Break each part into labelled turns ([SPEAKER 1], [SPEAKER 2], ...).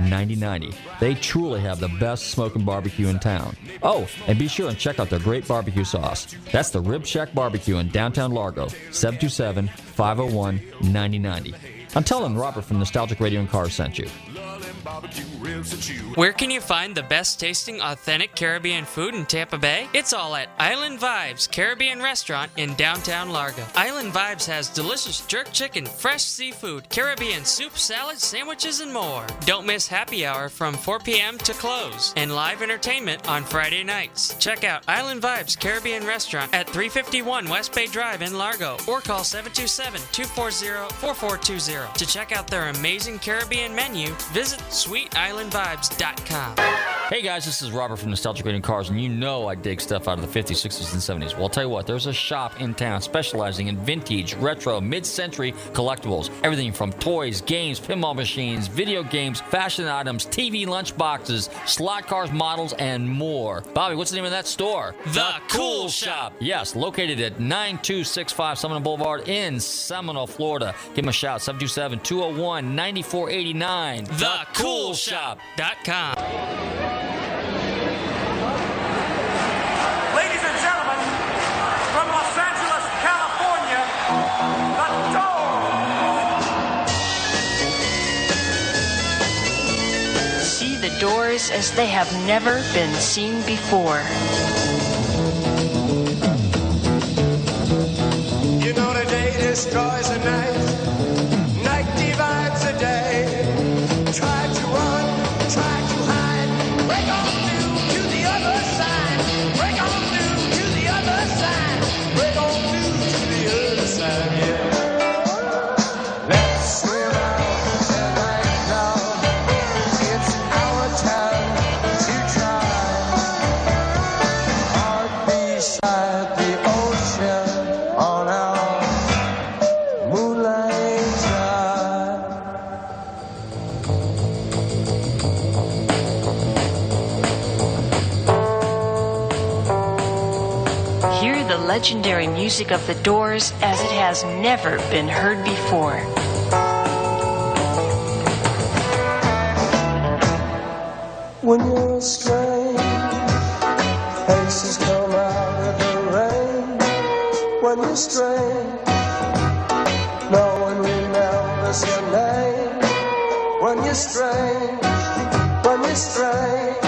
[SPEAKER 1] 9090. They truly have the best smoking barbecue in town. Oh, and be sure and check out their great barbecue sauce. That's the Rib Shack Barbecue in downtown Largo, 727 501 9090. I'm telling Robert from Nostalgic Radio and Cars sent you.
[SPEAKER 2] Where can you find the best tasting authentic Caribbean food in Tampa Bay? It's all at Island Vibes Caribbean Restaurant in downtown Largo. Island Vibes has delicious jerk chicken, fresh seafood, Caribbean soup, salad, sandwiches, and more. Don't miss happy hour from 4 p.m. to close and live entertainment on Friday nights. Check out Island Vibes Caribbean Restaurant at 351 West Bay Drive in Largo or call 727 240 4420. To check out their amazing Caribbean menu, visit SweetIslandVibes.com.
[SPEAKER 1] Hey guys, this is Robert from Nostalgic Radio and Cars, and you know I dig stuff out of the 50s, 60s, and 70s. Well, I'll tell you what, there's a shop in town specializing in vintage, retro, mid century collectibles. Everything from toys, games, pinball machines, video games, fashion items, TV lunchboxes, slot cars, models, and more. Bobby, what's the name of that store?
[SPEAKER 2] The Cool Shop.
[SPEAKER 1] Yes, located at 9265 Seminole Boulevard in Seminole, Florida. Give them a shout, 727 201 9489.
[SPEAKER 2] TheCoolShop.com.
[SPEAKER 3] Ladies and gentlemen, from Los Angeles, California, the Doors.
[SPEAKER 4] See the doors as they have never been seen before.
[SPEAKER 5] You know the day destroys the night, night divides the day.
[SPEAKER 4] Legendary music of the doors as it has never been heard before.
[SPEAKER 5] When you're strange, faces come out of the rain. When you're strange, no one remembers your name. When you're strange, when you're strange,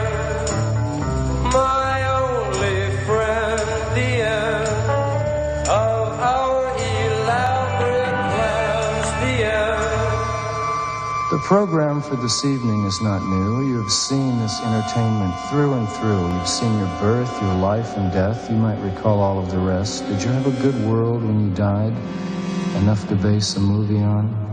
[SPEAKER 6] Program for this evening is not new. You have seen this entertainment through and through. You've seen your birth, your life, and death. You might recall all of the rest. Did you have a good world when you died? Enough to base a movie on?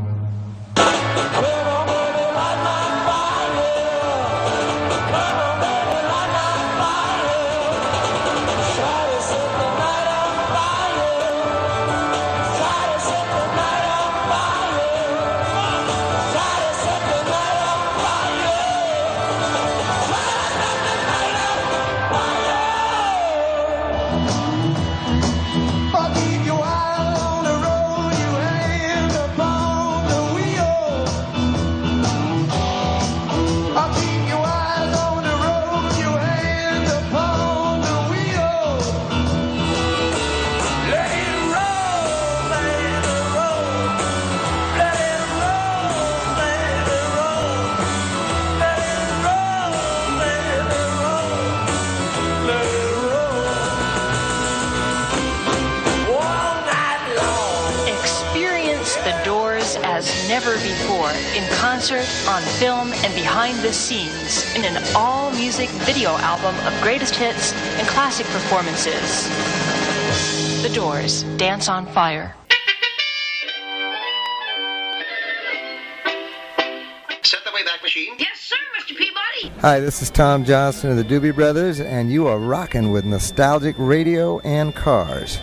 [SPEAKER 4] Never before in concert, on film, and behind the scenes in an all music video album of greatest hits and classic performances. The Doors Dance on Fire.
[SPEAKER 7] Set the Wayback Machine.
[SPEAKER 8] Yes, sir, Mr. Peabody.
[SPEAKER 9] Hi, this is Tom Johnston of the Doobie Brothers, and you are rocking with nostalgic radio and cars.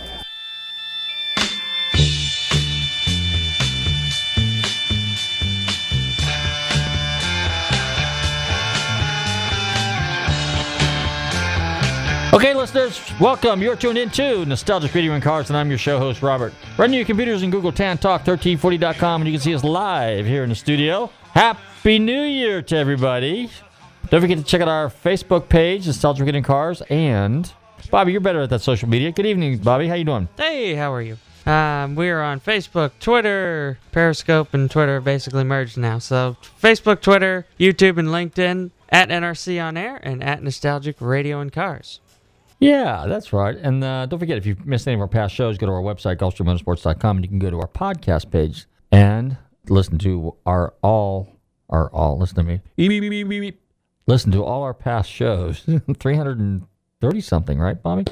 [SPEAKER 1] Listeners, welcome. You're tuned in to Nostalgic Radio and Cars, and I'm your show host, Robert. Run your computers in Google Tan Talk 1340.com, and you can see us live here in the studio. Happy New Year to everybody. Don't forget to check out our Facebook page, Nostalgic Radio and Cars, and Bobby, you're better at that social media. Good evening, Bobby. How you doing?
[SPEAKER 2] Hey, how are you? Um, we are on Facebook, Twitter, Periscope, and Twitter basically merged now. So Facebook, Twitter, YouTube, and LinkedIn at NRC on air and at Nostalgic Radio and Cars.
[SPEAKER 1] Yeah, that's right. And uh, don't forget, if you've missed any of our past shows, go to our website, GulfstreamMotorsports.com, and you can go to our podcast page and listen to our all, our all, listen to me, beep, beep, beep, listen to all our past shows, 330 something, right, Bobby?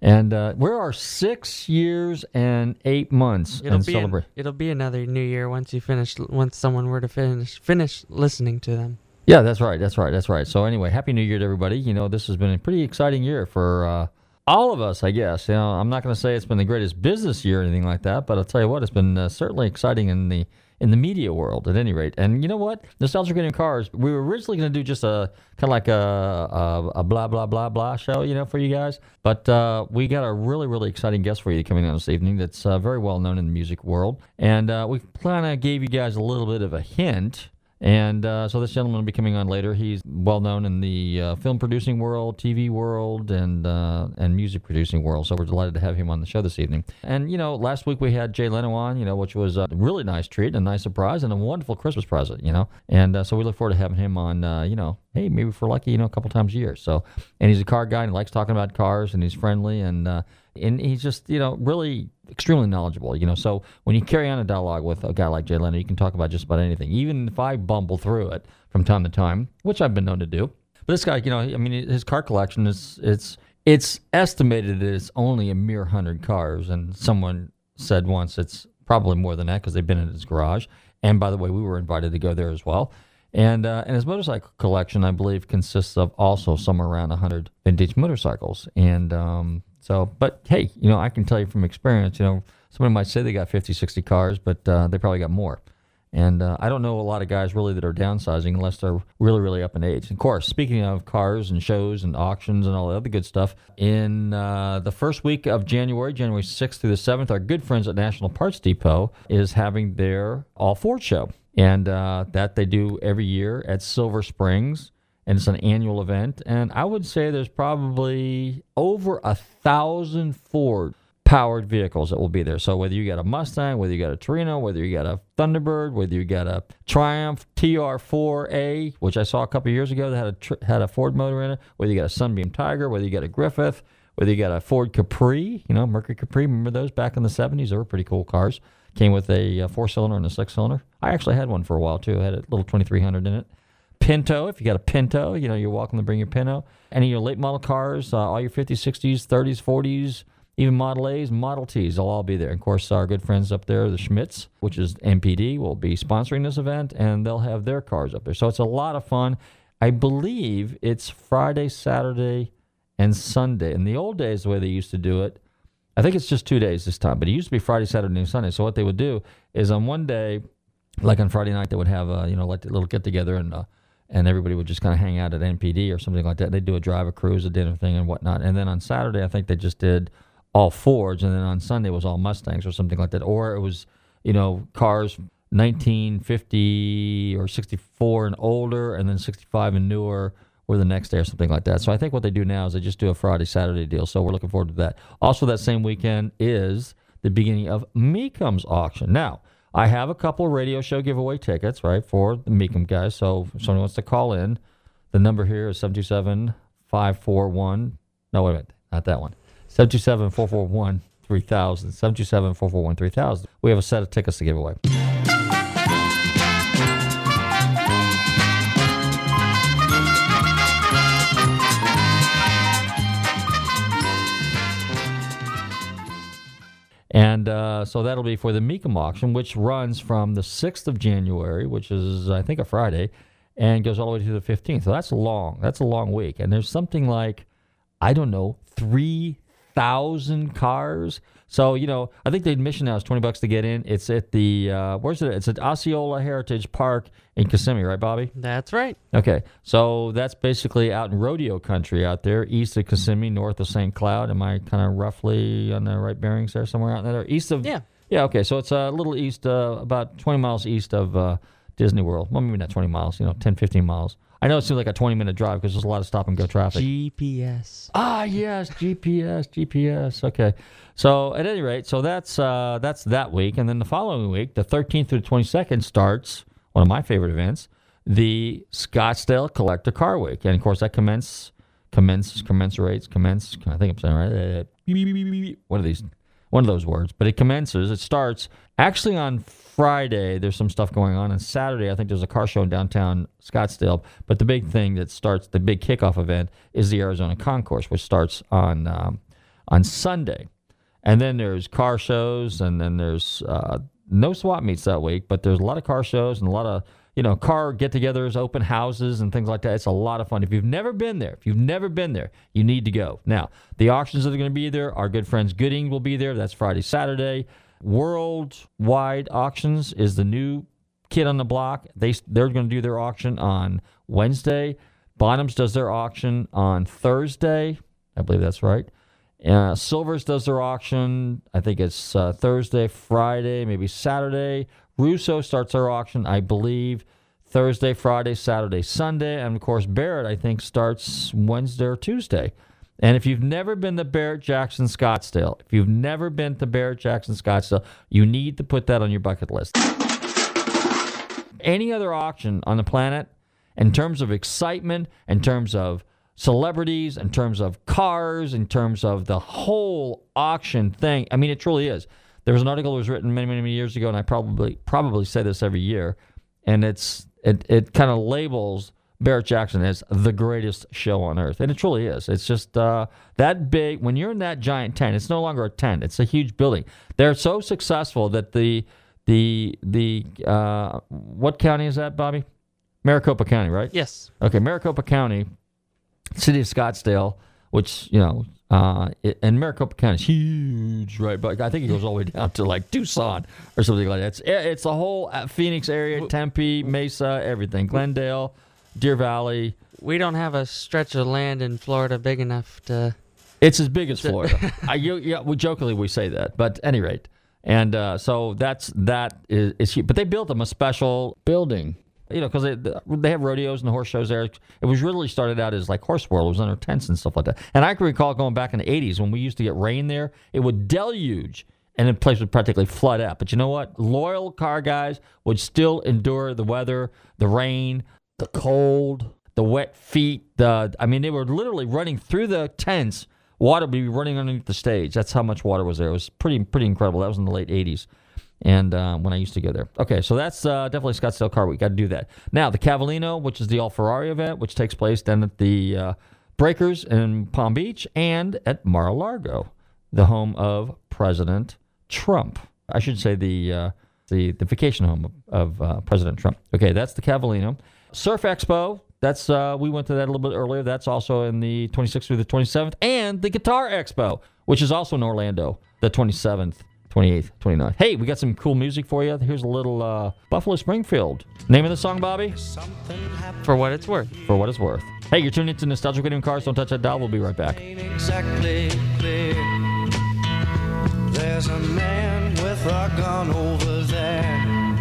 [SPEAKER 1] And uh, we're our six years and eight months
[SPEAKER 2] It'll
[SPEAKER 1] and
[SPEAKER 2] be an- it'll be another new year once you finish once someone were to finish finish listening to them.
[SPEAKER 1] Yeah, that's right. That's right. That's right. So anyway, happy New Year to everybody. You know, this has been a pretty exciting year for uh, all of us, I guess. You know, I'm not going to say it's been the greatest business year or anything like that, but I'll tell you what, it's been uh, certainly exciting in the in the media world at any rate. And you know what? Nostalgic Getting Cars, we were originally going to do just a kind of like a, a a blah blah blah blah show, you know, for you guys. But uh, we got a really really exciting guest for you coming on this evening. That's uh, very well known in the music world, and uh, we kind of gave you guys a little bit of a hint. And uh, so this gentleman will be coming on later. He's well known in the uh, film producing world, TV world, and uh, and music producing world. So we're delighted to have him on the show this evening. And you know, last week we had Jay Leno on, you know, which was a really nice treat, a nice surprise, and a wonderful Christmas present. You know, and uh, so we look forward to having him on. Uh, you know, hey, maybe for lucky, you know, a couple times a year. So, and he's a car guy and he likes talking about cars, and he's friendly, and uh, and he's just you know really extremely knowledgeable. You know, so when you carry on a dialogue with a guy like Jay Leno, you can talk about just about anything, even if I bumble through it from time to time, which I've been known to do. But this guy, you know, I mean, his car collection is it's it's estimated that it's only a mere hundred cars, and someone said once it's probably more than that because they've been in his garage. And by the way, we were invited to go there as well. And uh, and his motorcycle collection, I believe, consists of also somewhere around 100 vintage motorcycles. And um, so, but hey, you know, I can tell you from experience, you know, somebody might say they got 50, 60 cars, but uh, they probably got more. And uh, I don't know a lot of guys really that are downsizing unless they're really, really up in age. Of course, speaking of cars and shows and auctions and all the other good stuff, in uh, the first week of January, January 6th through the 7th, our good friends at National Parts Depot is having their All Ford show. And uh, that they do every year at Silver Springs. And it's an annual event. And I would say there's probably over a thousand Ford powered vehicles that will be there. So whether you got a Mustang, whether you got a Torino, whether you got a Thunderbird, whether you got a Triumph TR4A, which I saw a couple years ago that had a had a Ford motor in it, whether you got a Sunbeam Tiger, whether you got a Griffith, whether you got a Ford Capri, you know Mercury Capri. Remember those back in the '70s? They were pretty cool cars. Came with a, uh four cylinder and a six cylinder. I actually had one for a while too. I had a little 2300 in it. Pinto, if you got a Pinto, you know, you're welcome to bring your Pinto. Any of your late model cars, uh, all your 50s, 60s, 30s, 40s, even Model A's, Model T's, they'll all be there. And Of course, our good friends up there, the Schmitz, which is NPD, will be sponsoring this event, and they'll have their cars up there. So it's a lot of fun. I believe it's Friday, Saturday, and Sunday. In the old days, the way they used to do it, I think it's just two days this time, but it used to be Friday, Saturday, and Sunday. So what they would do is on one day, like on Friday night, they would have a you know like a little get together and uh, and everybody would just kind of hang out at NPD or something like that. They'd do a drive, a cruise, a dinner thing, and whatnot. And then on Saturday, I think they just did all Fords, and then on Sunday was all Mustangs or something like that. Or it was you know cars 1950 or 64 and older, and then 65 and newer or the next day or something like that. So I think what they do now is they just do a Friday Saturday deal. So we're looking forward to that. Also, that same weekend is the beginning of Mecum's auction. Now, I have a couple radio show giveaway tickets, right, for the Mecum guys. So if someone wants to call in, the number here is 727 541. No, wait a minute, not that one. 727 441 3000. 727 441 3000. We have a set of tickets to give away. And uh, so that'll be for the Mecum auction, which runs from the 6th of January, which is, I think, a Friday, and goes all the way to the 15th. So that's long. That's a long week. And there's something like, I don't know, 3,000 cars. So, you know, I think the admission now is 20 bucks to get in. It's at the, uh, where's it? It's at Osceola Heritage Park in Kissimmee, right, Bobby?
[SPEAKER 2] That's right.
[SPEAKER 1] Okay, so that's basically out in rodeo country out there, east of Kissimmee, north of St. Cloud. Am I kind of roughly on the right bearings there, somewhere out there? East of
[SPEAKER 2] Yeah.
[SPEAKER 1] yeah. Okay, so it's a little east, uh, about 20 miles east of uh, Disney World. Well, maybe not 20 miles, you know, 10, 15 miles. I know it seems like a 20 minute drive because there's a lot of stop and go traffic.
[SPEAKER 2] GPS.
[SPEAKER 1] Ah, yes, GPS, GPS. Okay, so at any rate, so that's uh, that's that week, and then the following week, the 13th through the 22nd, starts one of my favorite events, the Scottsdale Collector Car Week, and of course that commence commences commensurates commence. I think I'm saying right. Uh, One of these, one of those words, but it commences. It starts actually on Friday. There's some stuff going on, and Saturday I think there's a car show in downtown Scottsdale. But the big thing that starts the big kickoff event is the Arizona Concours, which starts on um, on Sunday. And then there's car shows, and then there's uh, no swap meets that week, but there's a lot of car shows and a lot of you know car get-togethers, open houses, and things like that. It's a lot of fun. If you've never been there, if you've never been there, you need to go. Now, the auctions that are going to be there, our good friends Gooding will be there. That's Friday, Saturday. Worldwide Auctions is the new kid on the block. They they're going to do their auction on Wednesday. Bonhams does their auction on Thursday. I believe that's right. Uh, Silvers does their auction. I think it's uh, Thursday, Friday, maybe Saturday. Russo starts their auction, I believe, Thursday, Friday, Saturday, Sunday. And of course, Barrett, I think, starts Wednesday or Tuesday. And if you've never been to Barrett Jackson Scottsdale, if you've never been to Barrett Jackson Scottsdale, you need to put that on your bucket list. Any other auction on the planet, in terms of excitement, in terms of celebrities, in terms of cars, in terms of the whole auction thing. I mean, it truly is. There was an article that was written many, many, many years ago, and I probably probably say this every year, and it's it it kind of labels Barrett Jackson as the greatest show on earth, and it truly is. It's just uh, that big. When you're in that giant tent, it's no longer a tent; it's a huge building. They're so successful that the the the uh, what county is that, Bobby? Maricopa County, right?
[SPEAKER 2] Yes.
[SPEAKER 1] Okay, Maricopa County, city of Scottsdale, which you know, uh, it, and Maricopa County is huge, right? But I think it goes all the way down to like Tucson or something like that. It's it's the whole uh, Phoenix area, Tempe, Mesa, everything, Glendale, Deer Valley.
[SPEAKER 2] We don't have a stretch of land in Florida big enough to.
[SPEAKER 1] It's as big as Florida. I, you, yeah, we jokingly we say that, but at any rate, and uh, so that's that is, is huge. But they built them a special building, you know, because they they have rodeos and the horse shows there. It was really started out as like horse world. It was under tents and stuff like that. And I can recall going back in the '80s when we used to get rain there. It would deluge. And the place would practically flood out. But you know what? Loyal car guys would still endure the weather, the rain, the cold, the wet feet. The I mean, they were literally running through the tents. Water would be running underneath the stage. That's how much water was there. It was pretty pretty incredible. That was in the late '80s, and uh, when I used to go there. Okay, so that's uh, definitely Scottsdale Car Week. Got to do that. Now the Cavallino, which is the All Ferrari event, which takes place then at the uh, Breakers in Palm Beach and at Mar-a-Lago, the home of President Trump. I should say the uh, the the vacation home of, of uh, President Trump. Okay, that's the Cavallino. Surf Expo. That's uh, we went to that a little bit earlier. That's also in the 26th through the 27th, and the Guitar Expo, which is also in Orlando, the 27th, 28th, 29th. Hey, we got some cool music for you. Here's a little uh, Buffalo Springfield. Name of the song, Bobby?
[SPEAKER 2] For what it's worth.
[SPEAKER 1] For what it's worth. Hey, you're tuned into Nostalgic Radio and Cars. Don't touch that dial. We'll be right back.
[SPEAKER 10] exactly clear. There's a man with a gun over there,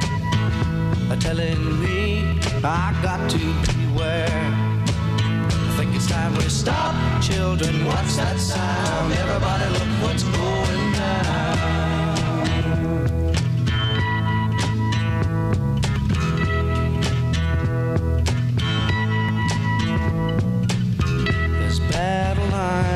[SPEAKER 10] telling me I got to beware. I think it's time we stop, children. What's that sound? Everybody, look what's going down.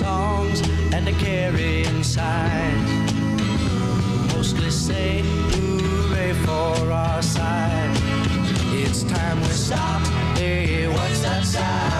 [SPEAKER 10] Songs and a carrying signs. Mostly say hooray for our side. It's time we stop. Hey, what's that sound?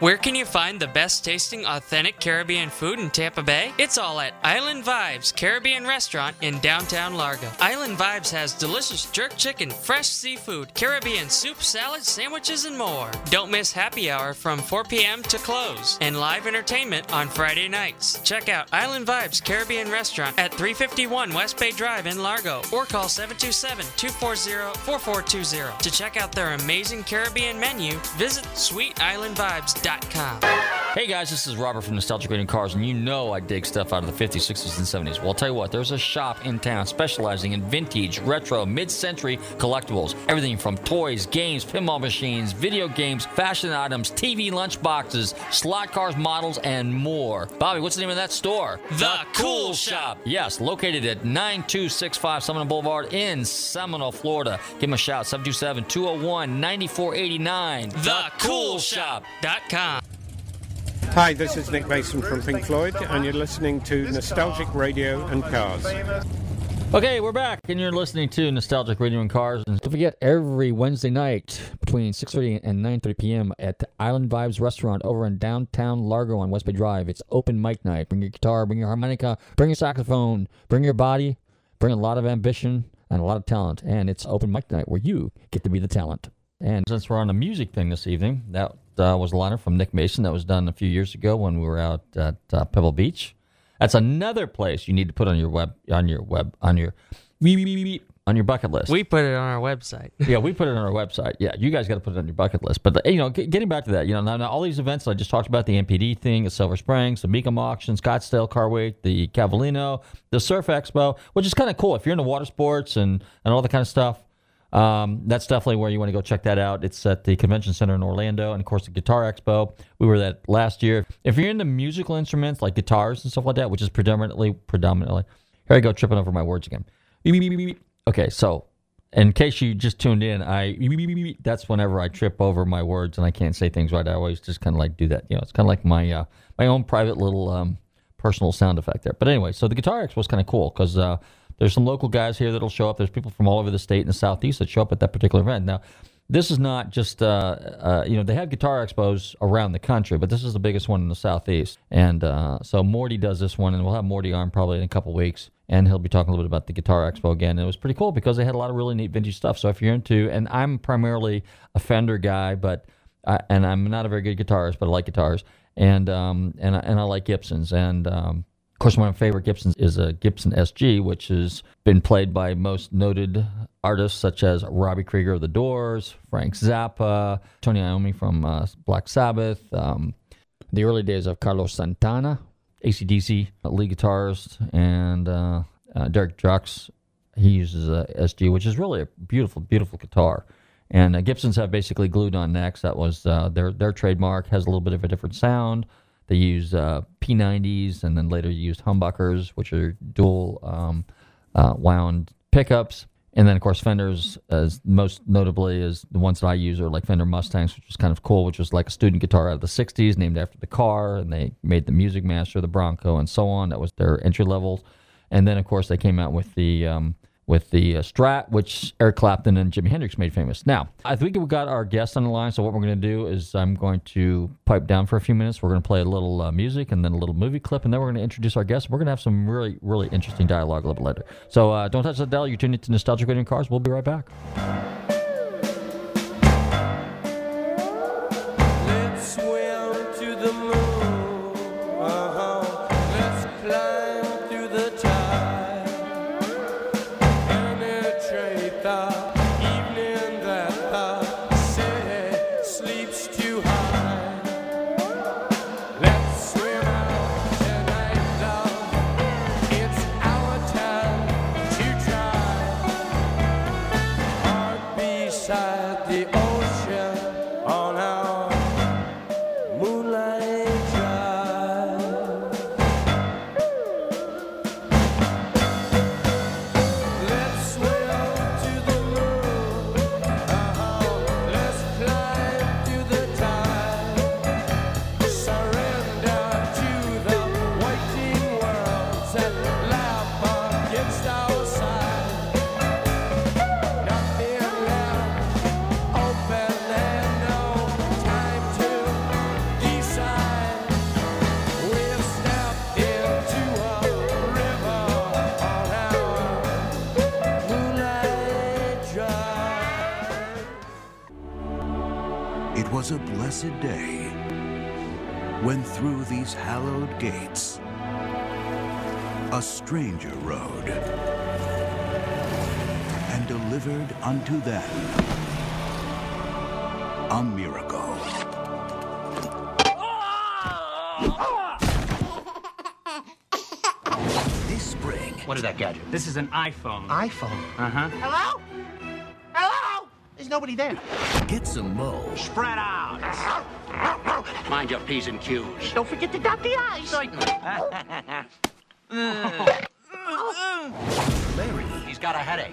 [SPEAKER 2] Where can you find the best tasting authentic Caribbean food in Tampa Bay? It's all at Island Vibes Caribbean Restaurant in downtown Largo. Island Vibes has delicious jerk chicken, fresh seafood, Caribbean soup, salad, sandwiches, and more. Don't miss happy hour from 4 p.m. to close and live entertainment on Friday nights. Check out Island Vibes Caribbean Restaurant at 351 West Bay Drive in Largo or call 727 240 4420. To check out their amazing Caribbean menu, visit sweetislandvibes.com.
[SPEAKER 1] Hey guys, this is Robert from Nostalgic Radio Cars, and you know I dig stuff out of the 50s, 60s, and 70s. Well, I'll tell you what, there's a shop in town specializing in vintage, retro, mid century collectibles. Everything from toys, games, pinball machines, video games, fashion items, TV lunchboxes, slot cars, models, and more. Bobby, what's the name of that store?
[SPEAKER 2] The Cool Shop.
[SPEAKER 1] Yes, located at 9265 Seminole Boulevard in Seminole, Florida. Give them a shout, 727 201 9489.
[SPEAKER 2] TheCoolShop.com.
[SPEAKER 8] Hi, this is Nick Mason from Pink Floyd, and you're listening to Nostalgic Radio and Cars.
[SPEAKER 1] Okay, we're back, and you're listening to Nostalgic Radio and Cars. And don't forget, every Wednesday night between 6.30 and 9.30 p.m. at the Island Vibes Restaurant over in downtown Largo on West Bay Drive. It's open mic night. Bring your guitar, bring your harmonica, bring your saxophone, bring your body, bring a lot of ambition and a lot of talent. And it's open mic night where you get to be the talent. And since we're on the music thing this evening, that uh, was a liner from Nick Mason that was done a few years ago when we were out at uh, Pebble Beach. That's another place you need to put on your web on your web on your on your bucket list.
[SPEAKER 2] We put it on our website.
[SPEAKER 1] yeah, we put it on our website. Yeah, you guys got to put it on your bucket list. But you know, g- getting back to that, you know, now, now all these events I just talked about the NPD thing, the Silver Springs, the Mecum auction, Scottsdale Car Week, the Cavallino, the Surf Expo, which is kind of cool if you're into water sports and and all that kind of stuff. Um, that's definitely where you want to go check that out. It's at the Convention Center in Orlando, and of course the Guitar Expo. We were there last year. If you're into musical instruments like guitars and stuff like that, which is predominantly predominantly, here I go tripping over my words again. Okay, so in case you just tuned in, I that's whenever I trip over my words and I can't say things right. I always just kind of like do that. You know, it's kind of like my uh, my own private little um, personal sound effect there. But anyway, so the Guitar Expo was kind of cool because uh, there's some local guys here that'll show up. There's people from all over the state and the southeast that show up at that particular event. Now, this is not just uh, uh, you know they have guitar expos around the country, but this is the biggest one in the southeast. And uh, so Morty does this one, and we'll have Morty on probably in a couple weeks, and he'll be talking a little bit about the guitar expo again. And it was pretty cool because they had a lot of really neat vintage stuff. So if you're into, and I'm primarily a Fender guy, but I, and I'm not a very good guitarist, but I like guitars, and um, and I, and I like Gibsons, and um, course, one of my favorite Gibsons is a Gibson SG, which has been played by most noted artists such as Robbie Krieger of The Doors, Frank Zappa, Tony Iommi from uh, Black Sabbath, um, the early days of Carlos Santana, ACDC lead guitarist, and uh, uh, Derek Trucks. He uses a SG, which is really a beautiful, beautiful guitar. And uh, Gibsons have basically glued on necks. That was uh, their their trademark. Has a little bit of a different sound. They use uh, P90s and then later used humbuckers, which are dual um, uh, wound pickups. And then, of course, Fenders, as most notably, is the ones that I use are like Fender Mustangs, which was kind of cool, which was like a student guitar out of the 60s, named after the car. And they made the Music Master, the Bronco, and so on. That was their entry level. And then, of course, they came out with the um, with the uh, Strat, which Eric Clapton and Jimi Hendrix made famous. Now, I think we've got our guest on the line, so what we're going to do is I'm going to pipe down for a few minutes. We're going to play a little uh, music and then a little movie clip, and then we're going to introduce our guest. We're going to have some really, really interesting dialogue a little bit later. So uh, don't touch the dial. You're tuned into Nostalgic Radio Cars. We'll be right back.
[SPEAKER 11] Unto them a miracle. This spring,
[SPEAKER 12] What is that gadget? This is an iPhone.
[SPEAKER 7] iPhone.
[SPEAKER 12] Uh huh.
[SPEAKER 7] Hello? Hello? There's nobody there.
[SPEAKER 11] get some mo
[SPEAKER 12] Spread out. Mind your P's and Q's.
[SPEAKER 7] Don't forget to dot the I's.
[SPEAKER 11] Larry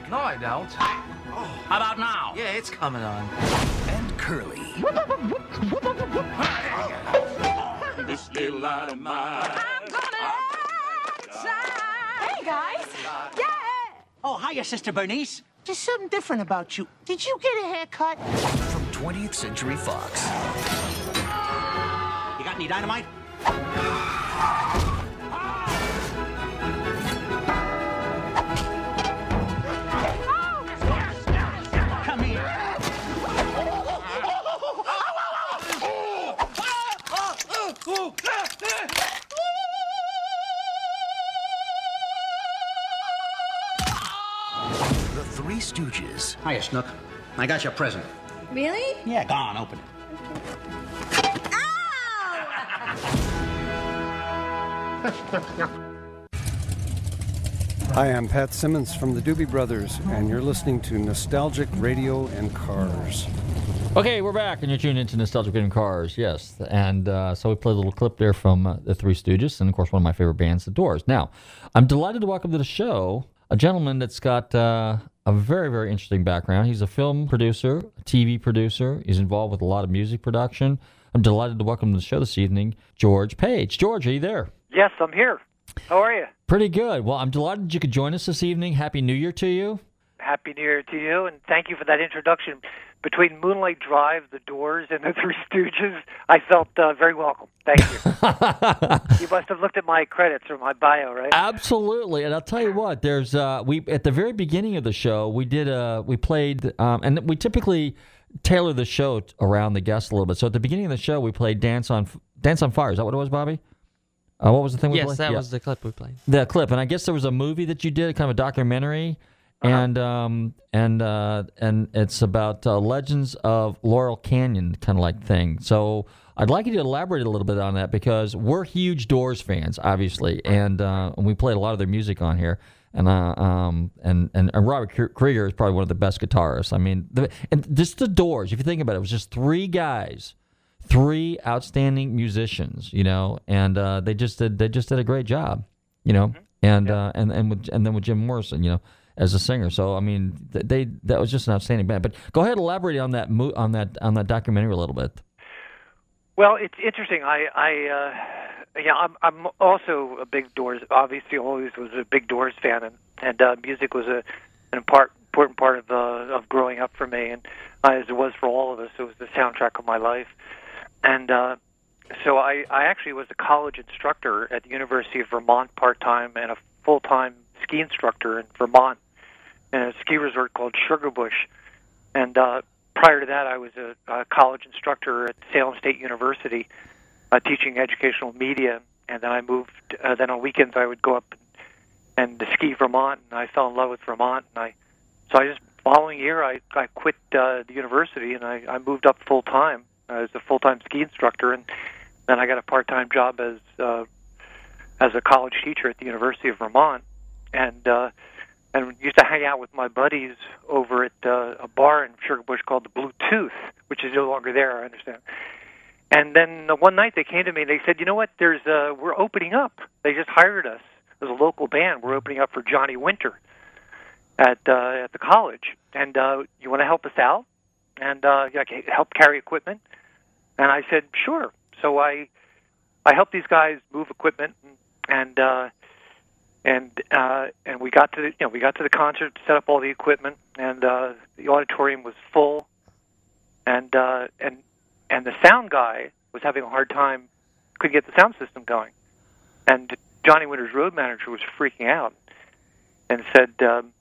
[SPEAKER 13] No, I don't.
[SPEAKER 12] How about now?
[SPEAKER 13] Yeah, it's coming on.
[SPEAKER 11] and Curly.
[SPEAKER 12] This little light of mine.
[SPEAKER 5] Hey guys! Yeah!
[SPEAKER 7] Oh, hiya, Sister Bernice. There's something different about you. Did you get a haircut?
[SPEAKER 11] From 20th Century Fox.
[SPEAKER 12] You got any dynamite?
[SPEAKER 11] The Three Stooges.
[SPEAKER 12] Hiya, Snook. I got your present.
[SPEAKER 5] Really?
[SPEAKER 12] Yeah, go on, open it.
[SPEAKER 8] Hi, I'm Pat Simmons from the Doobie Brothers, and you're listening to Nostalgic Radio and Cars.
[SPEAKER 1] Okay, we're back, and you're tuned into Nostalgic Radio Cars. Yes, and uh, so we played a little clip there from uh, the Three Stooges, and of course, one of my favorite bands, The Doors. Now, I'm delighted to welcome to the show a gentleman that's got uh, a very, very interesting background. He's a film producer, a TV producer. He's involved with a lot of music production. I'm delighted to welcome to the show this evening, George Paige. George, are you there?
[SPEAKER 14] Yes, I'm here. How are you?
[SPEAKER 1] Pretty good. Well, I'm delighted you could join us this evening. Happy New Year to you.
[SPEAKER 14] Happy New Year to you, and thank you for that introduction. Between Moonlight Drive, The Doors, and The Three Stooges, I felt uh, very welcome. Thank you. you must have looked at my credits or my bio, right?
[SPEAKER 1] Absolutely, and I'll tell you what. There's uh, we at the very beginning of the show we did uh we played um, and we typically tailor the show t- around the guests a little bit. So at the beginning of the show, we played "Dance on Dance on Fire." Is that what it was, Bobby? Uh, what was the thing we
[SPEAKER 2] yes,
[SPEAKER 1] played?
[SPEAKER 2] that
[SPEAKER 1] Yeah.
[SPEAKER 2] was the clip we played.
[SPEAKER 1] the clip, and I guess there was a movie that you did, kind of a documentary, and um and uh and it's about uh, legends of Laurel Canyon, kind of like thing. So I'd like you to elaborate a little bit on that because we're huge Doors fans, obviously, and uh, we played a lot of their music on here. And uh, um and, and and Robert Krieger is probably one of the best guitarists. I mean, the, and just the Doors. If you think about it, it was just three guys three outstanding musicians, you know, and uh, they just did they just did a great job, you know, and uh, and and with, and then with Jim Morrison, you know, as a singer. So I mean, they that was just an outstanding band. But go ahead, elaborate on that mo- on that on that documentary a little bit.
[SPEAKER 14] Well, it's interesting. I, I, uh, yeah, I'm, I'm also a big Doors. Obviously, always was a big Doors fan, and and uh, music was a an part, important part of uh, of growing up for me, and uh, as it was for all of us, it was the soundtrack of my life. And uh, so I, I actually was a college instructor at the University of Vermont part time and a full time ski instructor in Vermont in a ski resort called Sugarbush. And uh, prior to that, I was a, a college instructor at Salem State University, uh, teaching educational media. And then I moved. Uh, then on weekends, I would go up and, and ski Vermont, and I fell in love with Vermont. And I, so I just following year, I I quit uh, the university and I, I moved up full time as a full time ski instructor, and then I got a part time job as uh, as a college teacher at the University of Vermont, and uh, and used to hang out with my buddies over at uh, a bar in Sugarbush called the Blue Tooth, which is no longer there. I understand. And then uh, one night they came to me and they said, "You know what? There's uh, we're opening up. They just hired us as a local band. We're opening up for Johnny Winter at uh, at the college, and uh, you want to help us out and uh, help carry equipment." And I said, "Sure." So I I helped these guys move equipment and uh, and uh, and we got to the you know we got to the concert, set up all the equipment, and uh, the auditorium was full, and uh, and and the sound guy was having a hard time, couldn't get the sound system going, and Johnny Winter's road manager was freaking out, and said, um,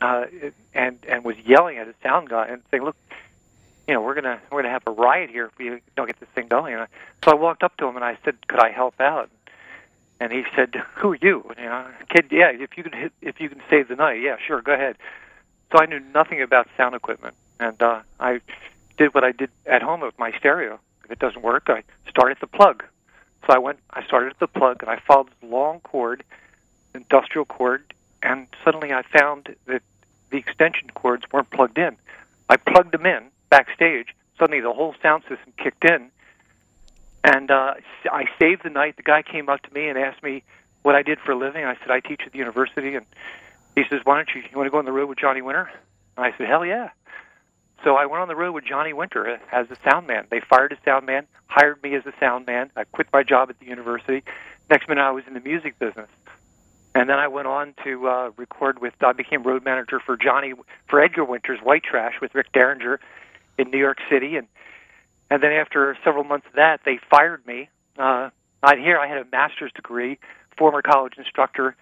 [SPEAKER 14] uh, and and was yelling at his sound guy and saying, "Look, you know we're gonna we're gonna have a riot here if we don't get this thing going." And I, so I walked up to him and I said, "Could I help out?" And he said, "Who are you?" You know, kid. Yeah, if you can hit, if you can save the night, yeah, sure, go ahead. So I knew nothing about sound equipment, and uh, I did what I did at home with my stereo. If it doesn't work, I start at the plug. So I went, I started at the plug, and I followed this long cord, industrial cord, and suddenly I found that the extension cords weren't plugged in. I plugged them in backstage. Suddenly, the whole sound system kicked in, and uh, I saved the night. The guy came up to me and asked me what I did for a living. I said I teach at the university, and he says, "Why don't you you want to go on the road with Johnny Winter?" And I said, "Hell yeah!" So I went on the road with Johnny Winter as a sound man. They fired a sound man, hired me as a sound man. I quit my job at the university. Next minute, I was in the music business. And then I went on to uh, record with. I became road manager for Johnny for Edgar Winter's White Trash with Rick Derringer in New York City, and and then after several months of that, they fired me. Uh, I here I had a master's degree, former college instructor.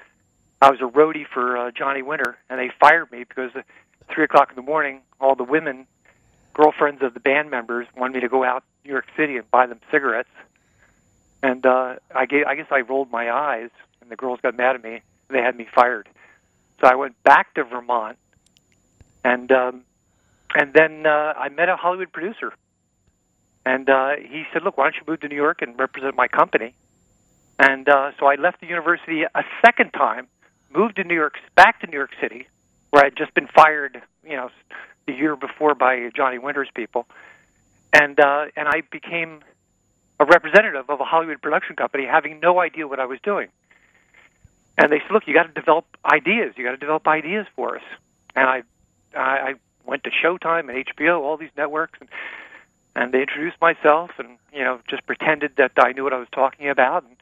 [SPEAKER 14] I was a roadie for uh, Johnny Winter, and they fired me because at three o'clock in the morning, all the women, girlfriends of the band members, wanted me to go out to New York City and buy them cigarettes. And uh, I gave, I guess I rolled my eyes, and the girls got mad at me. And they had me fired. So I went back to Vermont, and um, and then uh, I met a Hollywood producer, and uh, he said, "Look, why don't you move to New York and represent my company?" And uh, so I left the university a second time, moved to New York, back to New York City, where I'd just been fired, you know, the year before by Johnny Winter's people, and uh, and I became a representative of a Hollywood production company, having no idea what I was doing. And they said, "Look, you got to develop ideas. You got to develop ideas for us." And I, I, I went to Showtime and HBO, all these networks, and and they introduced myself, and you know, just pretended that I knew what I was talking about, and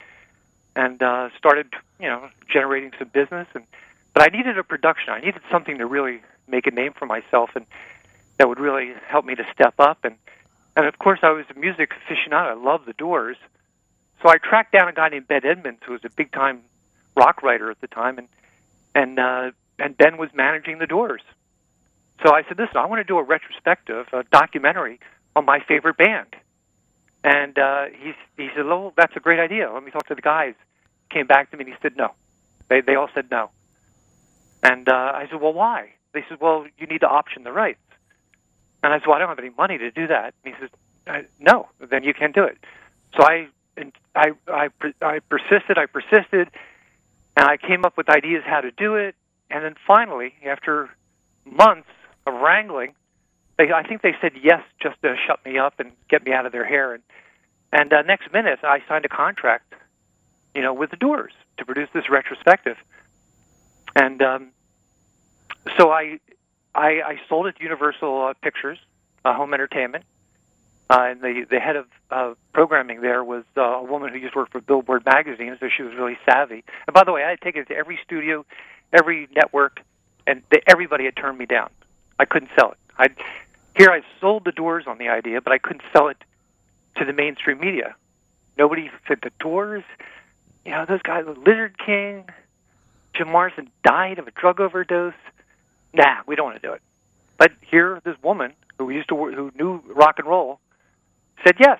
[SPEAKER 14] and uh, started, you know, generating some business. And but I needed a production. I needed something to really make a name for myself, and that would really help me to step up. And and of course, I was a music aficionado. I loved the Doors, so I tracked down a guy named Ben Edmonds, who was a big time rock writer at the time, and and uh, and Ben was managing the Doors. So I said, listen, I want to do a retrospective, a documentary on my favorite band. And uh, he he said, "Well, that's a great idea. Let me talk to the guys." Came back to me and he said, "No." They they all said no. And uh, I said, "Well, why?" They said, "Well, you need to option the rights." And I said, "Well, I don't have any money to do that." And he says, uh, "No, then you can't do it." So I and I I I persisted, I persisted, and I came up with ideas how to do it. And then finally, after months of wrangling, they, I think they said yes just to shut me up and get me out of their hair. And and uh, next minute, I signed a contract, you know, with the Doors to produce this retrospective. And um, so I, I I sold it to Universal uh, Pictures, uh, Home Entertainment. Uh, and the the head of uh, programming there was uh, a woman who used to work for Billboard magazine, so she was really savvy. And by the way, I had taken it to every studio, every network, and they, everybody had turned me down. I couldn't sell it. I here I sold the Doors on the idea, but I couldn't sell it to the mainstream media. Nobody said the Doors. You know, those guys, Lizard King, Jim Morrison died of a drug overdose. Nah, we don't want to do it. But here, this woman who used to who knew rock and roll said yes,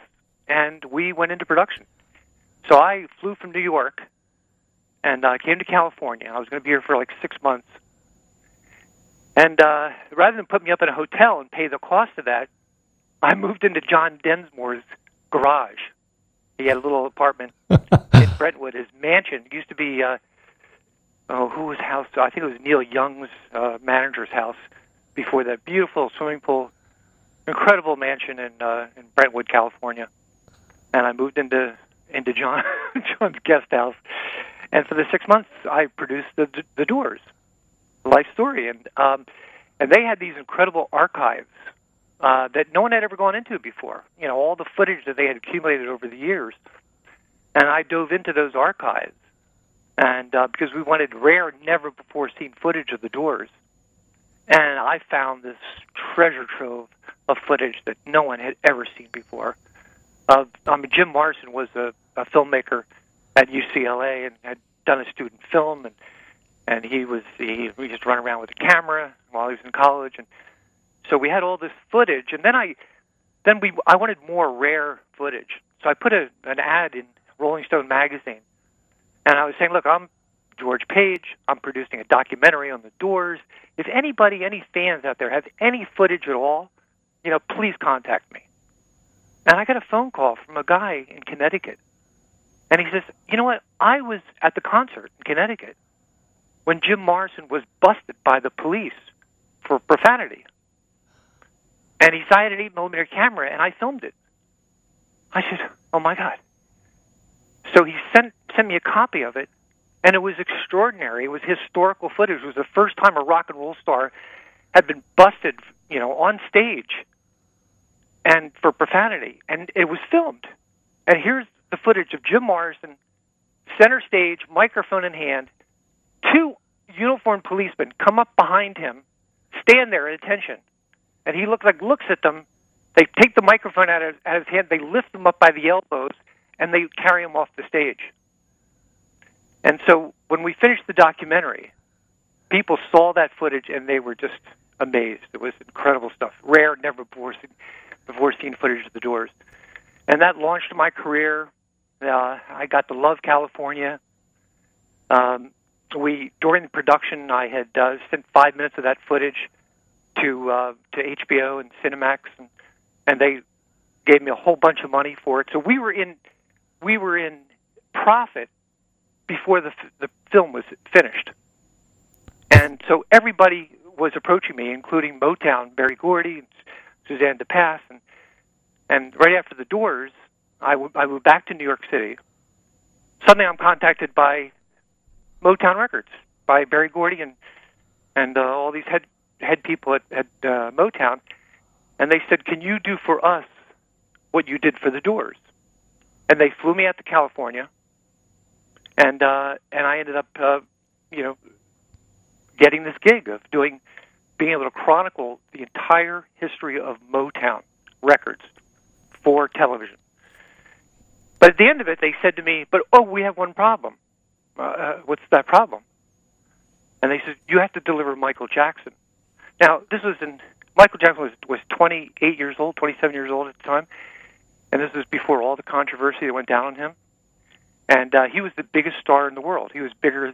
[SPEAKER 14] and we went into production. So I flew from New York and uh, came to California. I was going to be here for like six months. And uh, rather than put me up in a hotel and pay the cost of that, I moved into John Densmore's garage. He had a little apartment in Brentwood. His mansion used to be, uh, oh, whose house? I think it was Neil Young's uh, manager's house before that beautiful swimming pool, incredible mansion in uh, in Brentwood, California. And I moved into into John John's guest house, and for the six months I produced the the Doors, life story, and um, and they had these incredible archives uh, that no one had ever gone into before. You know, all the footage that they had accumulated over the years, and I dove into those archives, and uh, because we wanted rare, never before seen footage of the Doors, and I found this treasure trove of footage that no one had ever seen before. Uh, I mean, Jim Morrison was a, a filmmaker at UCLA and had done a student film, and and he was he, he to run around with a camera while he was in college, and so we had all this footage. And then I then we I wanted more rare footage, so I put a, an ad in Rolling Stone magazine, and I was saying, look, I'm George Paige. I'm producing a documentary on the Doors. If anybody, any fans out there have any footage at all, you know, please contact me. And I got a phone call from a guy in Connecticut. And he says, You know what? I was at the concert in Connecticut when Jim Morrison was busted by the police for profanity. And he had an 8 millimeter camera, and I filmed it. I said, Oh my God. So he sent, sent me a copy of it, and it was extraordinary. It was historical footage. It was the first time a rock and roll star had been busted, you know, on stage and for profanity, and it was filmed. And here's the footage of Jim Morrison, center stage, microphone in hand. Two uniformed policemen come up behind him, stand there at attention, and he looks like looks at them. They take the microphone out of, out of his hand, they lift him up by the elbows, and they carry him off the stage. And so when we finished the documentary, people saw that footage and they were just amazed. It was incredible stuff, rare, never before seen, before seen footage of the Doors, and that launched my career. Uh, I got to love California. Um, we during the production, I had uh, sent five minutes of that footage to uh, to HBO and Cinemax, and, and they gave me a whole bunch of money for it. So we were in we were in profit before the the film was finished, and so everybody was approaching me, including Motown, Berry Gordy, and Suzanne de Passe, and and right after the Doors, I, w- I moved back to New York City. Suddenly, I'm contacted by Motown Records, by Berry Gordy and and uh, all these head head people at, at uh, Motown, and they said, "Can you do for us what you did for the Doors?" And they flew me out to California, and uh, and I ended up, uh, you know, getting this gig of doing, being able to chronicle the entire history of Motown records for television. But at the end of it, they said to me, "But oh, we have one problem. Uh, what's that problem?" And they said, "You have to deliver Michael Jackson Now, this was in Michael Jackson was was 28 years old, 27 years old at the time, and this was before all the controversy that went down on him. And uh, he was the biggest star in the world. He was bigger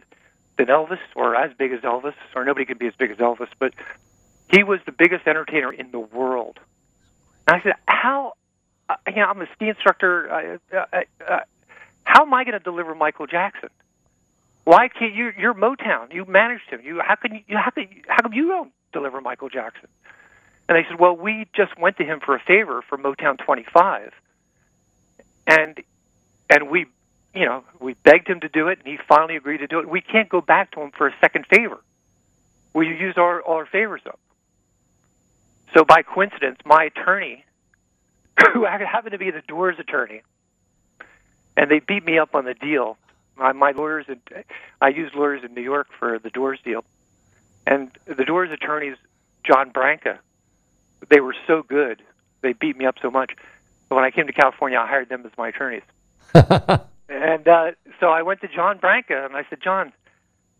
[SPEAKER 14] than Elvis, or as big as Elvis, or nobody could be as big as Elvis, but he was the biggest entertainer in the world. And I said, "How? Uh, you know, I'm a ski instructor. Uh, uh, uh, how am I going to deliver Michael Jackson? Why can't you? You're Motown. You managed him. You how can you? How can how come you don't deliver Michael Jackson?" And they said, "Well, we just went to him for a favor for Motown 25, and and we, you know, we begged him to do it, and he finally agreed to do it. We can't go back to him for a second favor. We used our all our favors up. So by coincidence, my attorney, who happened to be the Doors attorney, and they beat me up on the deal. My, my lawyers, in, I used lawyers in New York for the Doors deal, and the Doors attorneys, John Branca, they were so good. They beat me up so much. But when I came to California, I hired them as my attorneys. and uh, so I went to John Branca and I said, John,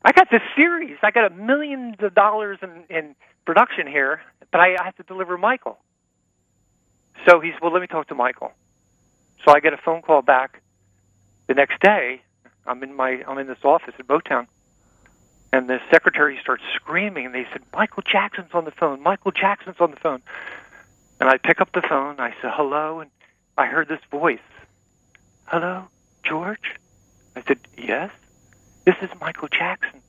[SPEAKER 14] I got this series. I got a millions of dollars in, in production here, but I, I have to deliver Michael. So he said, Well, let me talk to Michael. So I get a phone call back the next day. I'm in my I'm in this office at Motown, and the secretary starts screaming, and they said, "Michael Jackson's on the phone. Michael Jackson's on the phone." And I pick up the phone. I said, "Hello," and I heard this voice. "Hello, George." I said, "Yes." This is Michael Jackson.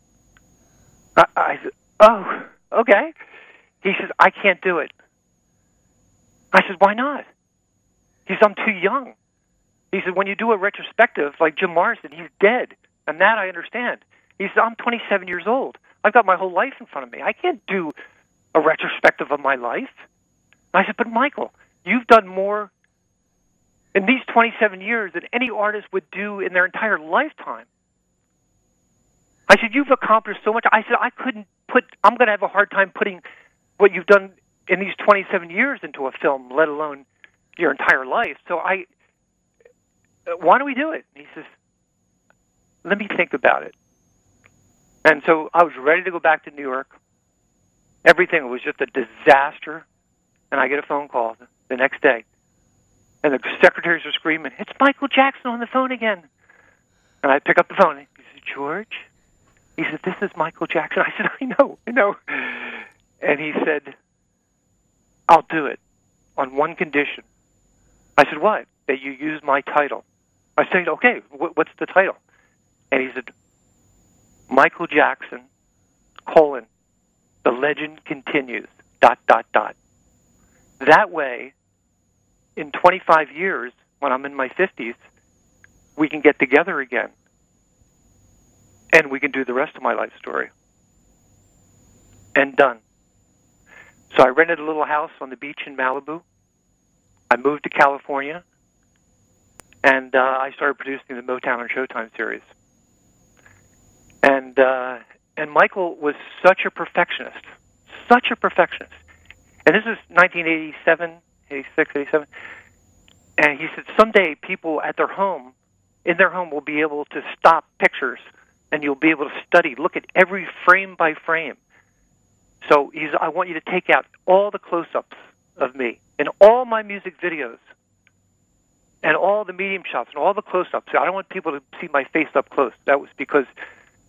[SPEAKER 14] I, I said, "Oh, okay." He says, "I can't do it." I said, "Why not?" He says, "I'm too young." He said, "When you do a retrospective like Jim Morrison, he's dead, and that I understand." He said, "I'm 27 years old. I've got my whole life in front of me. I can't do a retrospective of my life." I said, "But Michael, you've done more in these 27 years than any artist would do in their entire lifetime." I said, "You've accomplished so much." I said, "I couldn't put. I'm going to have a hard time putting what you've done in these 27 years into a film, let alone your entire life." So I, why don't we do it? And he says, "Let me think about it." And so I was ready to go back to New York. Everything was just a disaster. And I get a phone call the next day. And the secretaries are screaming, It's Michael Jackson on the phone again. And I pick up the phone. He said, George? He said, This is Michael Jackson. I said, I know, I know. And he said, I'll do it on one condition. I said, What? That you use my title. I said, Okay, what's the title? And he said, Michael Jackson, colon, the legend continues, dot, dot, dot. That way, in 25 years, when I'm in my 50s, we can get together again. And we can do the rest of my life story. And done. So I rented a little house on the beach in Malibu. I moved to California. And uh, I started producing the Motown and Showtime series and uh, and Michael was such a perfectionist, such a perfectionist. And this is 1987, 86, 87. And he said someday people at their home, in their home, will be able to stop pictures, and you'll be able to study, look at every frame by frame. So he's, I want you to take out all the close-ups of me in all my music videos, and all the medium shots and all the close-ups. I don't want people to see my face up close. That was because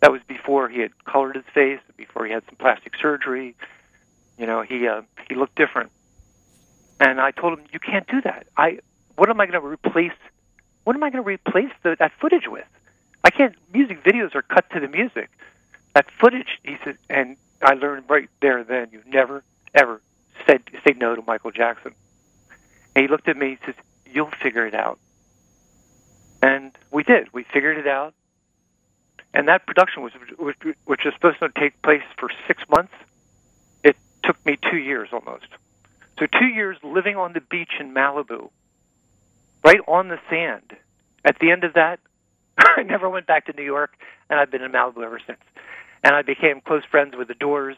[SPEAKER 14] that was before he had colored his face, before he had some plastic surgery. You know, he uh, he looked different. And I told him, "You can't do that. I what am I going to replace? What am I going to replace the, that footage with? I can't. Music videos are cut to the music. That footage." He said, and I learned right there then, you never ever said say no to Michael Jackson. And he looked at me. He says, "You'll figure it out." And we did. We figured it out and that production was which, which was supposed to take place for six months. It took me two years almost. So two years living on the beach in Malibu, right on the sand. At the end of that, I never went back to New York, and I've been in Malibu ever since. And I became close friends with the Doors,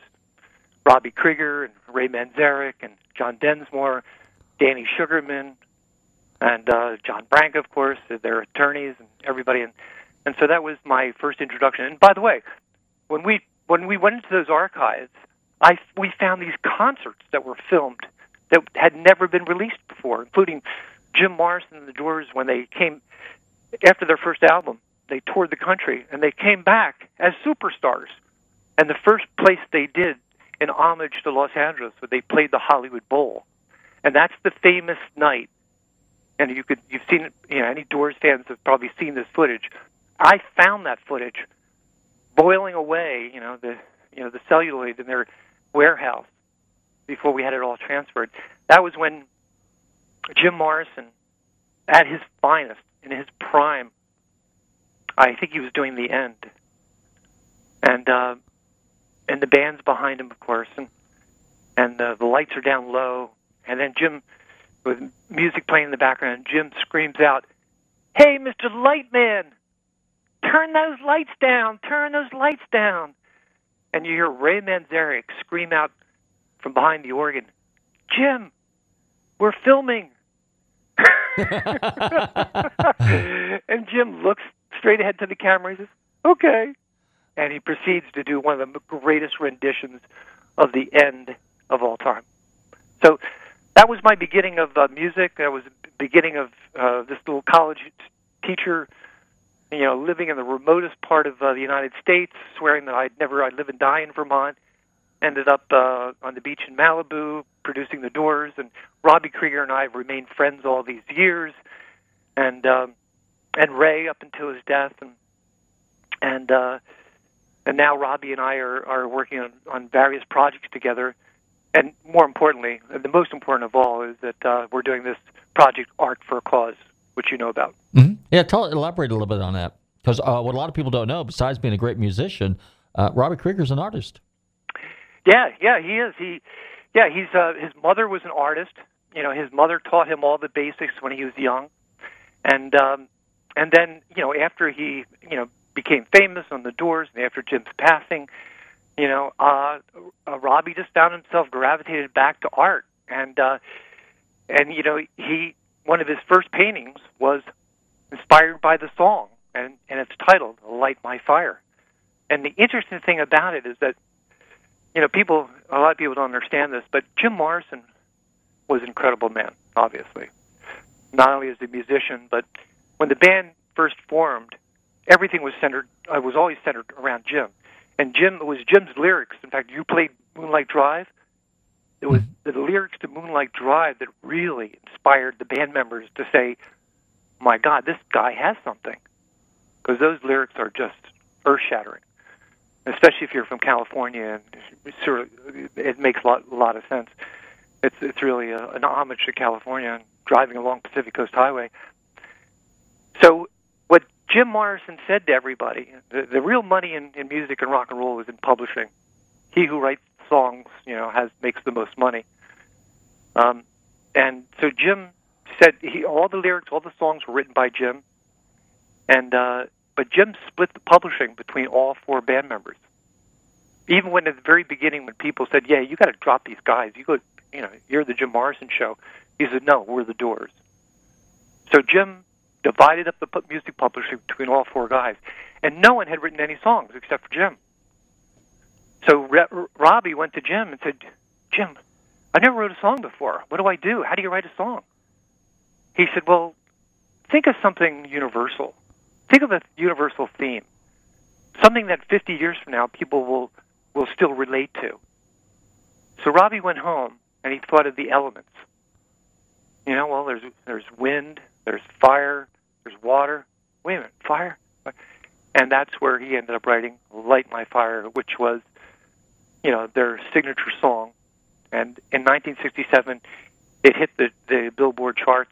[SPEAKER 14] Robbie Krieger, and Ray Manzarek, and John Densmore, Danny Sugarman, and uh, John Branca, of course, their attorneys, and everybody. And and so that was my first introduction. And by the way, when we when we went into those archives, I we found these concerts that were filmed that had never been released before, including Jim Morrison and the Doors when they came after their first album. They toured the country and they came back as superstars. And the first place they did in homage to Los Angeles, was they played the Hollywood Bowl, and that's the famous night. And you could you've seen. You know, any Doors fans have probably seen this footage. I found that footage boiling away. You know the you know the celluloid in their warehouse before we had it all transferred. That was when Jim Morrison, at his finest, in his prime, I think he was doing the end, and uh, and the band's behind him, of course, and and uh, the lights are down low, and then Jim, with music playing in the background, Jim screams out, "Hey, Mr. Lightman, turn those lights down! Turn those lights down!" And you hear Ray Manzarek scream out from behind the organ, "Jim, we're filming." and Jim looks straight ahead to the camera. He says, "Okay," and he proceeds to do one of the greatest renditions of the end of all time. So that was my beginning of uh, music. That was the beginning of uh, this little college teacher, you know, living in the remotest part of uh, the United States, swearing that I'd never, I'd live and die in Vermont. Ended up uh, on the beach in Malibu, producing The Doors, and Robbie Krieger and I have remained friends all these years, and um, and Ray up until his death, and and uh, and now Robbie and I are are working on, on various projects together. And more importantly, the most important of all, is that uh, we're doing this project Art for a Cause, which you know about.
[SPEAKER 1] Mm-hmm. Yeah, tell elaborate a little bit on that because uh, what a lot of people don't know, besides being a great musician, uh, Robbie Krieger's an artist.
[SPEAKER 14] Yeah, yeah, he is. He, yeah, he's uh, his mother was an artist. You know, his mother taught him all the basics when he was young, and um, and then you know after he you know became famous on the Doors, and after Jim's passing, you know, uh, uh, Robbie just found himself gravitated back to art, and uh, and you know he one of his first paintings was inspired by the song, and and it's titled "Light My Fire." And the interesting thing about it is that you know, people, a lot of people don't understand this, but Jim Morrison was an incredible man, obviously. Not only as a musician, but when the band first formed, everything was centered, uh, was always centered around Jim. And Jim, it was Jim's lyrics. In fact, you played Moonlight Drive. It was mm-hmm. the lyrics to Moonlight Drive that really inspired the band members to say, my God, this guy has something. Because those lyrics are just earth shattering especially if you're from California, and sort it makes a lot, a lot of sense. It's it's really a, an homage to California and driving along Pacific Coast Highway. So, Jim Morrison said to everybody, the, the real money in, in music and rock and roll is in publishing. He who writes songs, you know, has makes the most money. Um, and so Jim said he all the lyrics, all the songs were written by Jim, and uh, but Jim split the publishing between all four band members. Even when at the very beginning, when people said, "Yeah, you got to drop these guys," you go, you know, you're the Jim Morrison show. He said, "No, we're the Doors." So Jim divided up the music publishing between all four guys, and no one had written any songs except for Jim. So Re- Robbie went to Jim and said, "Jim, I never wrote a song before. What do I do? How do you write a song?" He said, "Well, think of something universal. Think of a universal theme, something that 50 years from now people will will still relate to." So Robbie went home and he thought of the elements. You know, well, there's there's wind, there's fire, there's water. Wait a minute, fire, and that's where he ended up writing "Light My Fire," which was, you know, their signature song. And in 1967, it hit the the Billboard charts,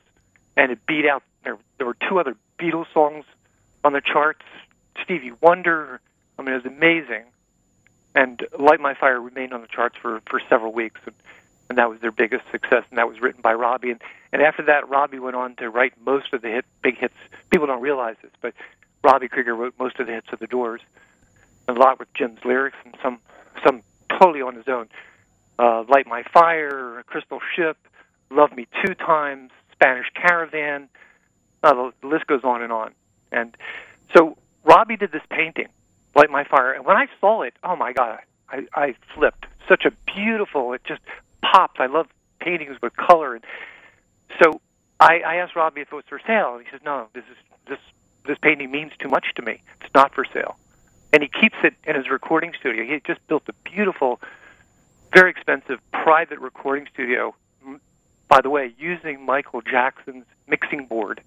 [SPEAKER 14] and it beat out. There, there were two other Beatles songs on the charts. Stevie Wonder. I mean, it was amazing. And "Light My Fire" remained on the charts for for several weeks, and, and that was their biggest success. And that was written by Robbie. And and after that, Robbie went on to write most of the hit big hits. People don't realize this, but Robbie Krieger wrote most of the hits of the Doors, a lot with Jim's lyrics, and some some totally on his own. Uh, "Light My Fire," "Crystal Ship," "Love Me Two Times," "Spanish Caravan." Uh, the, list goes on and on. And so Robbie did this painting, Light My Fire, and when I saw it, oh my God, I, I flipped such a beautiful. It just pops. I love paintings with color, and so I, I asked Robbie if it was for sale, and he says, "No, this is this this painting means too much to me. It's not for sale." And he keeps it in his recording studio. He just built a beautiful, very expensive private recording studio. By the way, using Michael Jackson's mixing board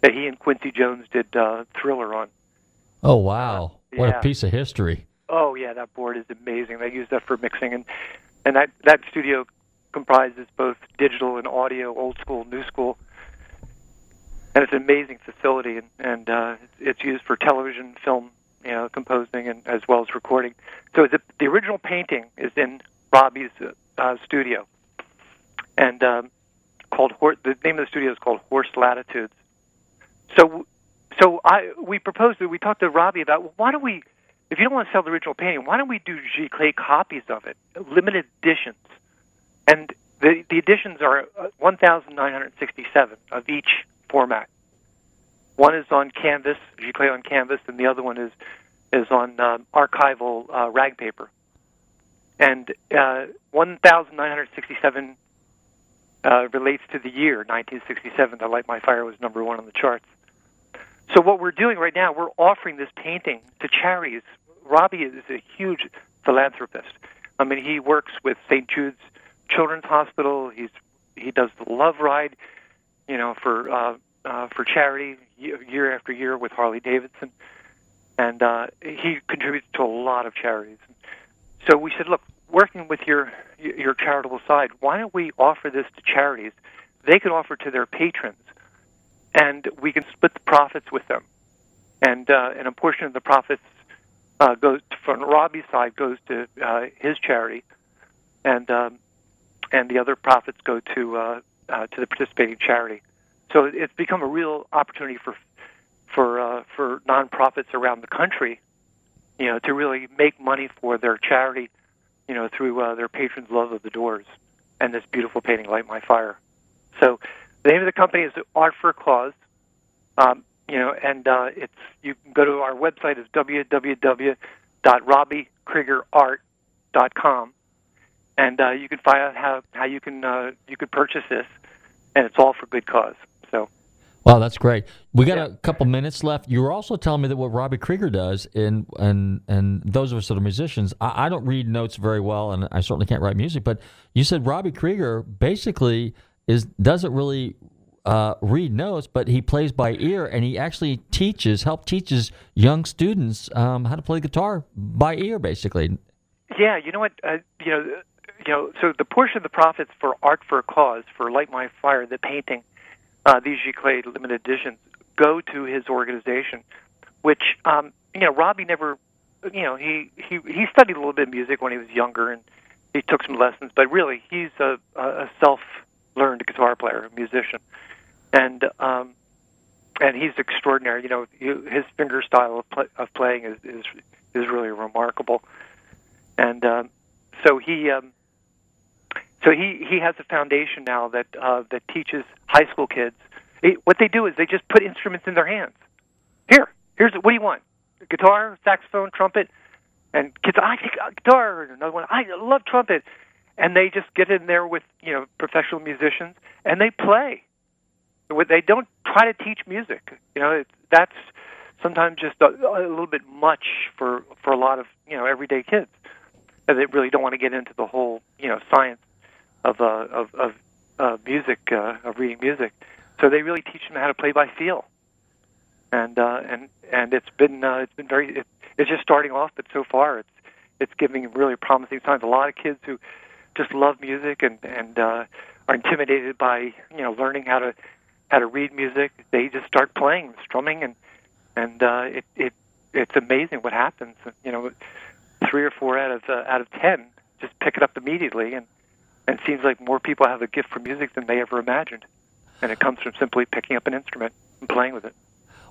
[SPEAKER 14] that he and Quincy Jones did uh, Thriller on.
[SPEAKER 1] Oh wow, what
[SPEAKER 14] yeah.
[SPEAKER 1] a piece of history!
[SPEAKER 14] Oh yeah, that board is amazing. They use that for mixing, and and that that studio comprises both digital and audio, old school, new school, and it's an amazing facility. And and uh, it's used for television, film, you know, composing, and as well as recording. So the the original painting is in Robbie's uh, studio, and um, called Hor- the name of the studio is called Horse Latitudes. So so I we proposed that we talked to Robbie about well, why don't we if you don't want to sell the original painting, why don't we do Giclée copies of it, limited editions? And the the editions are uh, 1,967 of each format. One is on canvas, Giclée on canvas, and the other one is is on um, archival uh, rag paper. And uh, 1,967 uh, relates to the year 1967. The Light My Fire was number one on the charts. So what we're doing right now, we're offering this painting to charities. Robbie is a huge philanthropist. I mean, he works with St. Jude's Children's Hospital. He's he does the Love Ride, you know, for uh, uh, for charity year, after year with Harley Davidson, and uh, he contributes to a lot of charities. So we said, look, working with your your charitable side, why don't we offer this to charities? They can offer to their patrons and we can split the profits with them. And uh, and a portion of the profits uh, goes from Robbie's side goes to uh, his charity, and um, and the other profits go to uh, uh, to the participating charity. So it's become a real opportunity for for uh, for nonprofits around the country, you know, to really make money for their charity, you know, through uh, their patrons' love of the doors and this beautiful painting, Light My Fire. So the name of the company is Art for a Cause. Um, you know, and uh, it's you can go to our website is www.robbiekriegerart.com, and uh, you can find out how how you can uh, you could purchase this, and it's all for good cause. So
[SPEAKER 1] Wow, that's great. We got a couple minutes left. You were also telling me that what Robbie Krieger does, in and and those of us that are musicians, I, I don't read notes very well, and I certainly can't write music. But you said Robbie Krieger basically is doesn't really uh, read notes, but he plays by ear, and he actually teaches, help teaches young students um, how to play guitar by ear, basically.
[SPEAKER 14] Yeah, you know what? Uh, you know, you know. So the portion of the profits for Art for a Cause, for Light My Fire, the painting, uh, these Giclée limited editions, go to his organization, which um, you know Robbie never, you know, he he he studied a little bit of music when he was younger, and he took some lessons, but really he's a, a self-learned guitar player, a musician, and um, and he's extraordinary. You know, you, his finger style of, play, of playing is, is is really remarkable and um, so he um, so he he has a foundation now that uh, that teaches high school kids. It, what they do is they just put instruments in their hands. Here, here's what do you want? Guitar, saxophone, trumpet, and kids. I take a guitar. And another one. I love trumpet, and they just get in there with you know professional musicians and they play. They don't try to teach music. You know, it's, that's sometimes just a, a little bit much for for a lot of you know everyday kids they really don't want to get into the whole you know science of uh, of of uh, music uh, of reading music. So they really teach them how to play by feel, and uh, and and it's been uh, it's been very it, it's just starting off, but so far it's it's giving really promising signs. A lot of kids who just love music and and uh, are intimidated by you know learning how to how to read music. They just start playing, strumming, and and uh, it it it's amazing what happens. You know, three or four out of uh, out of ten just pick it up immediately, and and it seems like more people have a gift for music than they ever imagined, and it comes from simply picking up an instrument and playing with it.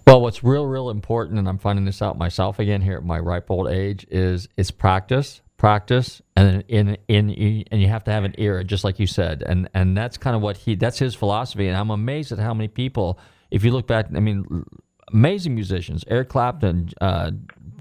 [SPEAKER 1] Well, what's real, real important, and I'm finding this out myself again here at my ripe old age, is it's practice, practice, and in in and you have to have an ear, just like you said, and and that's kind of what he that's his philosophy, and I'm amazed at how many people, if you look back, I mean, amazing musicians, Eric Clapton, uh,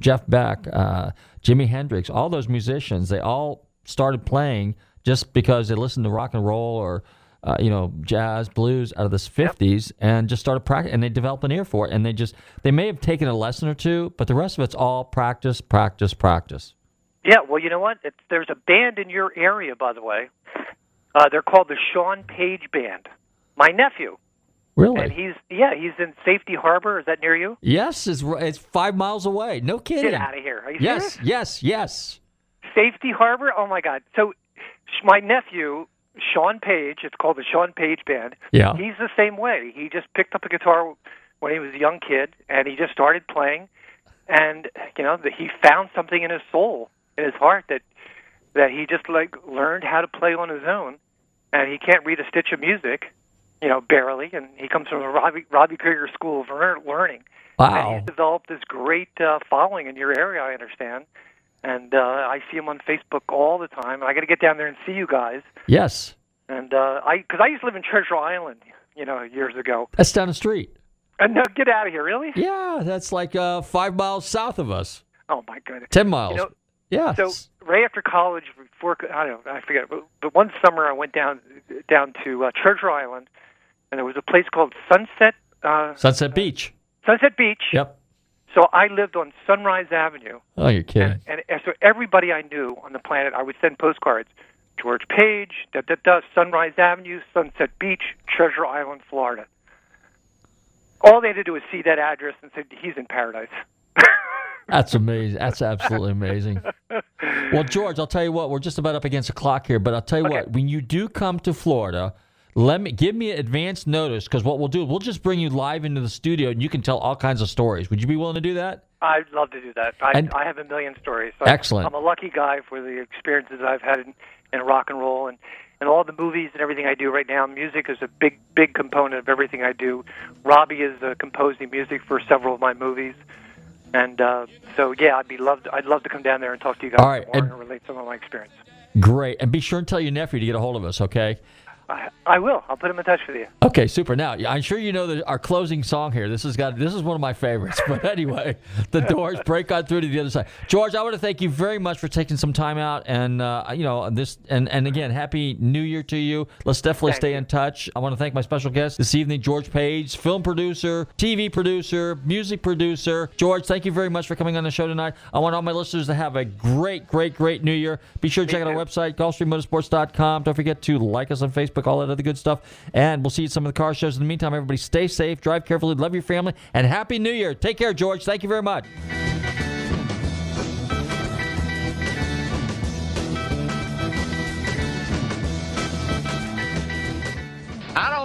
[SPEAKER 1] Jeff Beck, uh, Jimi Hendrix, all those musicians, they all started playing just because they listened to rock and roll or uh, you know jazz, blues out of the 50s, and just started practicing. And they developed an ear for it. And they just they may have taken a lesson or two, but the rest of it's all practice, practice, practice.
[SPEAKER 14] Yeah, well, you know what? It's, there's a band in your area, by the way. Uh, they're called the Sean Page Band. My nephew.
[SPEAKER 1] Really?
[SPEAKER 14] And he's yeah, he's in Safety Harbor. Is that near you?
[SPEAKER 1] Yes, it's it's five miles away. No kidding.
[SPEAKER 14] Get out of here. Are you
[SPEAKER 1] yes,
[SPEAKER 14] serious?
[SPEAKER 1] yes, yes.
[SPEAKER 14] Safety Harbor. Oh my God. So sh- my nephew Sean Page. It's called the Sean Page Band.
[SPEAKER 1] Yeah.
[SPEAKER 14] He's the same way. He just picked up a guitar when he was a young kid, and he just started playing. And you know, the, he found something in his soul, in his heart that that he just like learned how to play on his own. And he can't read a stitch of music, you know, barely. And he comes from a Robbie Robbie Krieger School of Lear- Learning. And
[SPEAKER 1] Wow.
[SPEAKER 14] he's developed this great uh, following in your area, I understand. And uh, I see him on Facebook all the time. I got to get down there and see you guys.
[SPEAKER 1] Yes.
[SPEAKER 14] And uh, I, because I used to live in Treasure Island, you know, years ago.
[SPEAKER 1] That's down the street.
[SPEAKER 14] And no, get out of here, really?
[SPEAKER 1] Yeah, that's like uh, five miles south of us.
[SPEAKER 14] Oh my goodness.
[SPEAKER 1] Ten miles.
[SPEAKER 14] You know,
[SPEAKER 1] yeah.
[SPEAKER 14] So right after college, before I don't know, I forget. But, but one summer, I went down down to uh, Treasure Island, and there was a place called Sunset uh,
[SPEAKER 1] Sunset Beach.
[SPEAKER 14] Sunset Beach.
[SPEAKER 1] Yep.
[SPEAKER 14] So I lived on Sunrise Avenue,
[SPEAKER 1] Oh, you're kidding.
[SPEAKER 14] and, and so everybody I knew on the planet, I would send postcards. George Paige, da da da, Sunrise Avenue, Sunset Beach, Treasure Island, Florida. All they had to do was see that address and say he's in paradise.
[SPEAKER 1] That's amazing. That's absolutely amazing. Well, George, I'll tell you what. We're just about up against the clock here, but I'll tell you what. When you do come to Florida, let me give me advance notice because what we'll do, we'll just bring you live into the studio and you can tell all kinds of stories. Would you be willing to do that?
[SPEAKER 14] I'd love to do that. I,
[SPEAKER 1] And-
[SPEAKER 14] I have a million stories. So
[SPEAKER 1] Excellent.
[SPEAKER 14] I'm a lucky guy for the experiences I've had in, in rock and roll and, and all the movies and everything I do right now. Music is a big, big component of everything I do. Robbie is uh, composing music for several of my movies. And uh, so, yeah, I'd be loved. I'd love to come down there and talk to you guys
[SPEAKER 1] All right,
[SPEAKER 14] more
[SPEAKER 1] and-
[SPEAKER 14] and relate some of my experience.
[SPEAKER 1] Great. And be sure and tell your nephew to get a hold of us, okay?
[SPEAKER 14] I, I will. I'll put him in touch with you.
[SPEAKER 1] Okay, super. Now, I'm sure you know that our closing song here. This has got this is one of my favorites. But anyway, the Doors break on through to the other side. George, I want to thank you very much for taking some time out, and uh, you know this, and and again, happy New Year to you. Let's definitely stay in touch. I want to thank my special guest this evening, George Paige, film producer, TV producer, music producer. George, thank you very much for coming on the show tonight. I want all my listeners to have a great, great, great New Year. Be sure to check out our website, GulfstreamMotorsports.com. Don't forget to like us on Facebook, all that other good stuff. And we'll see you at some of the car shows. In the meantime, everybody stay safe, drive carefully, love your family, and Happy New Year. Take care, George. Thank you very much.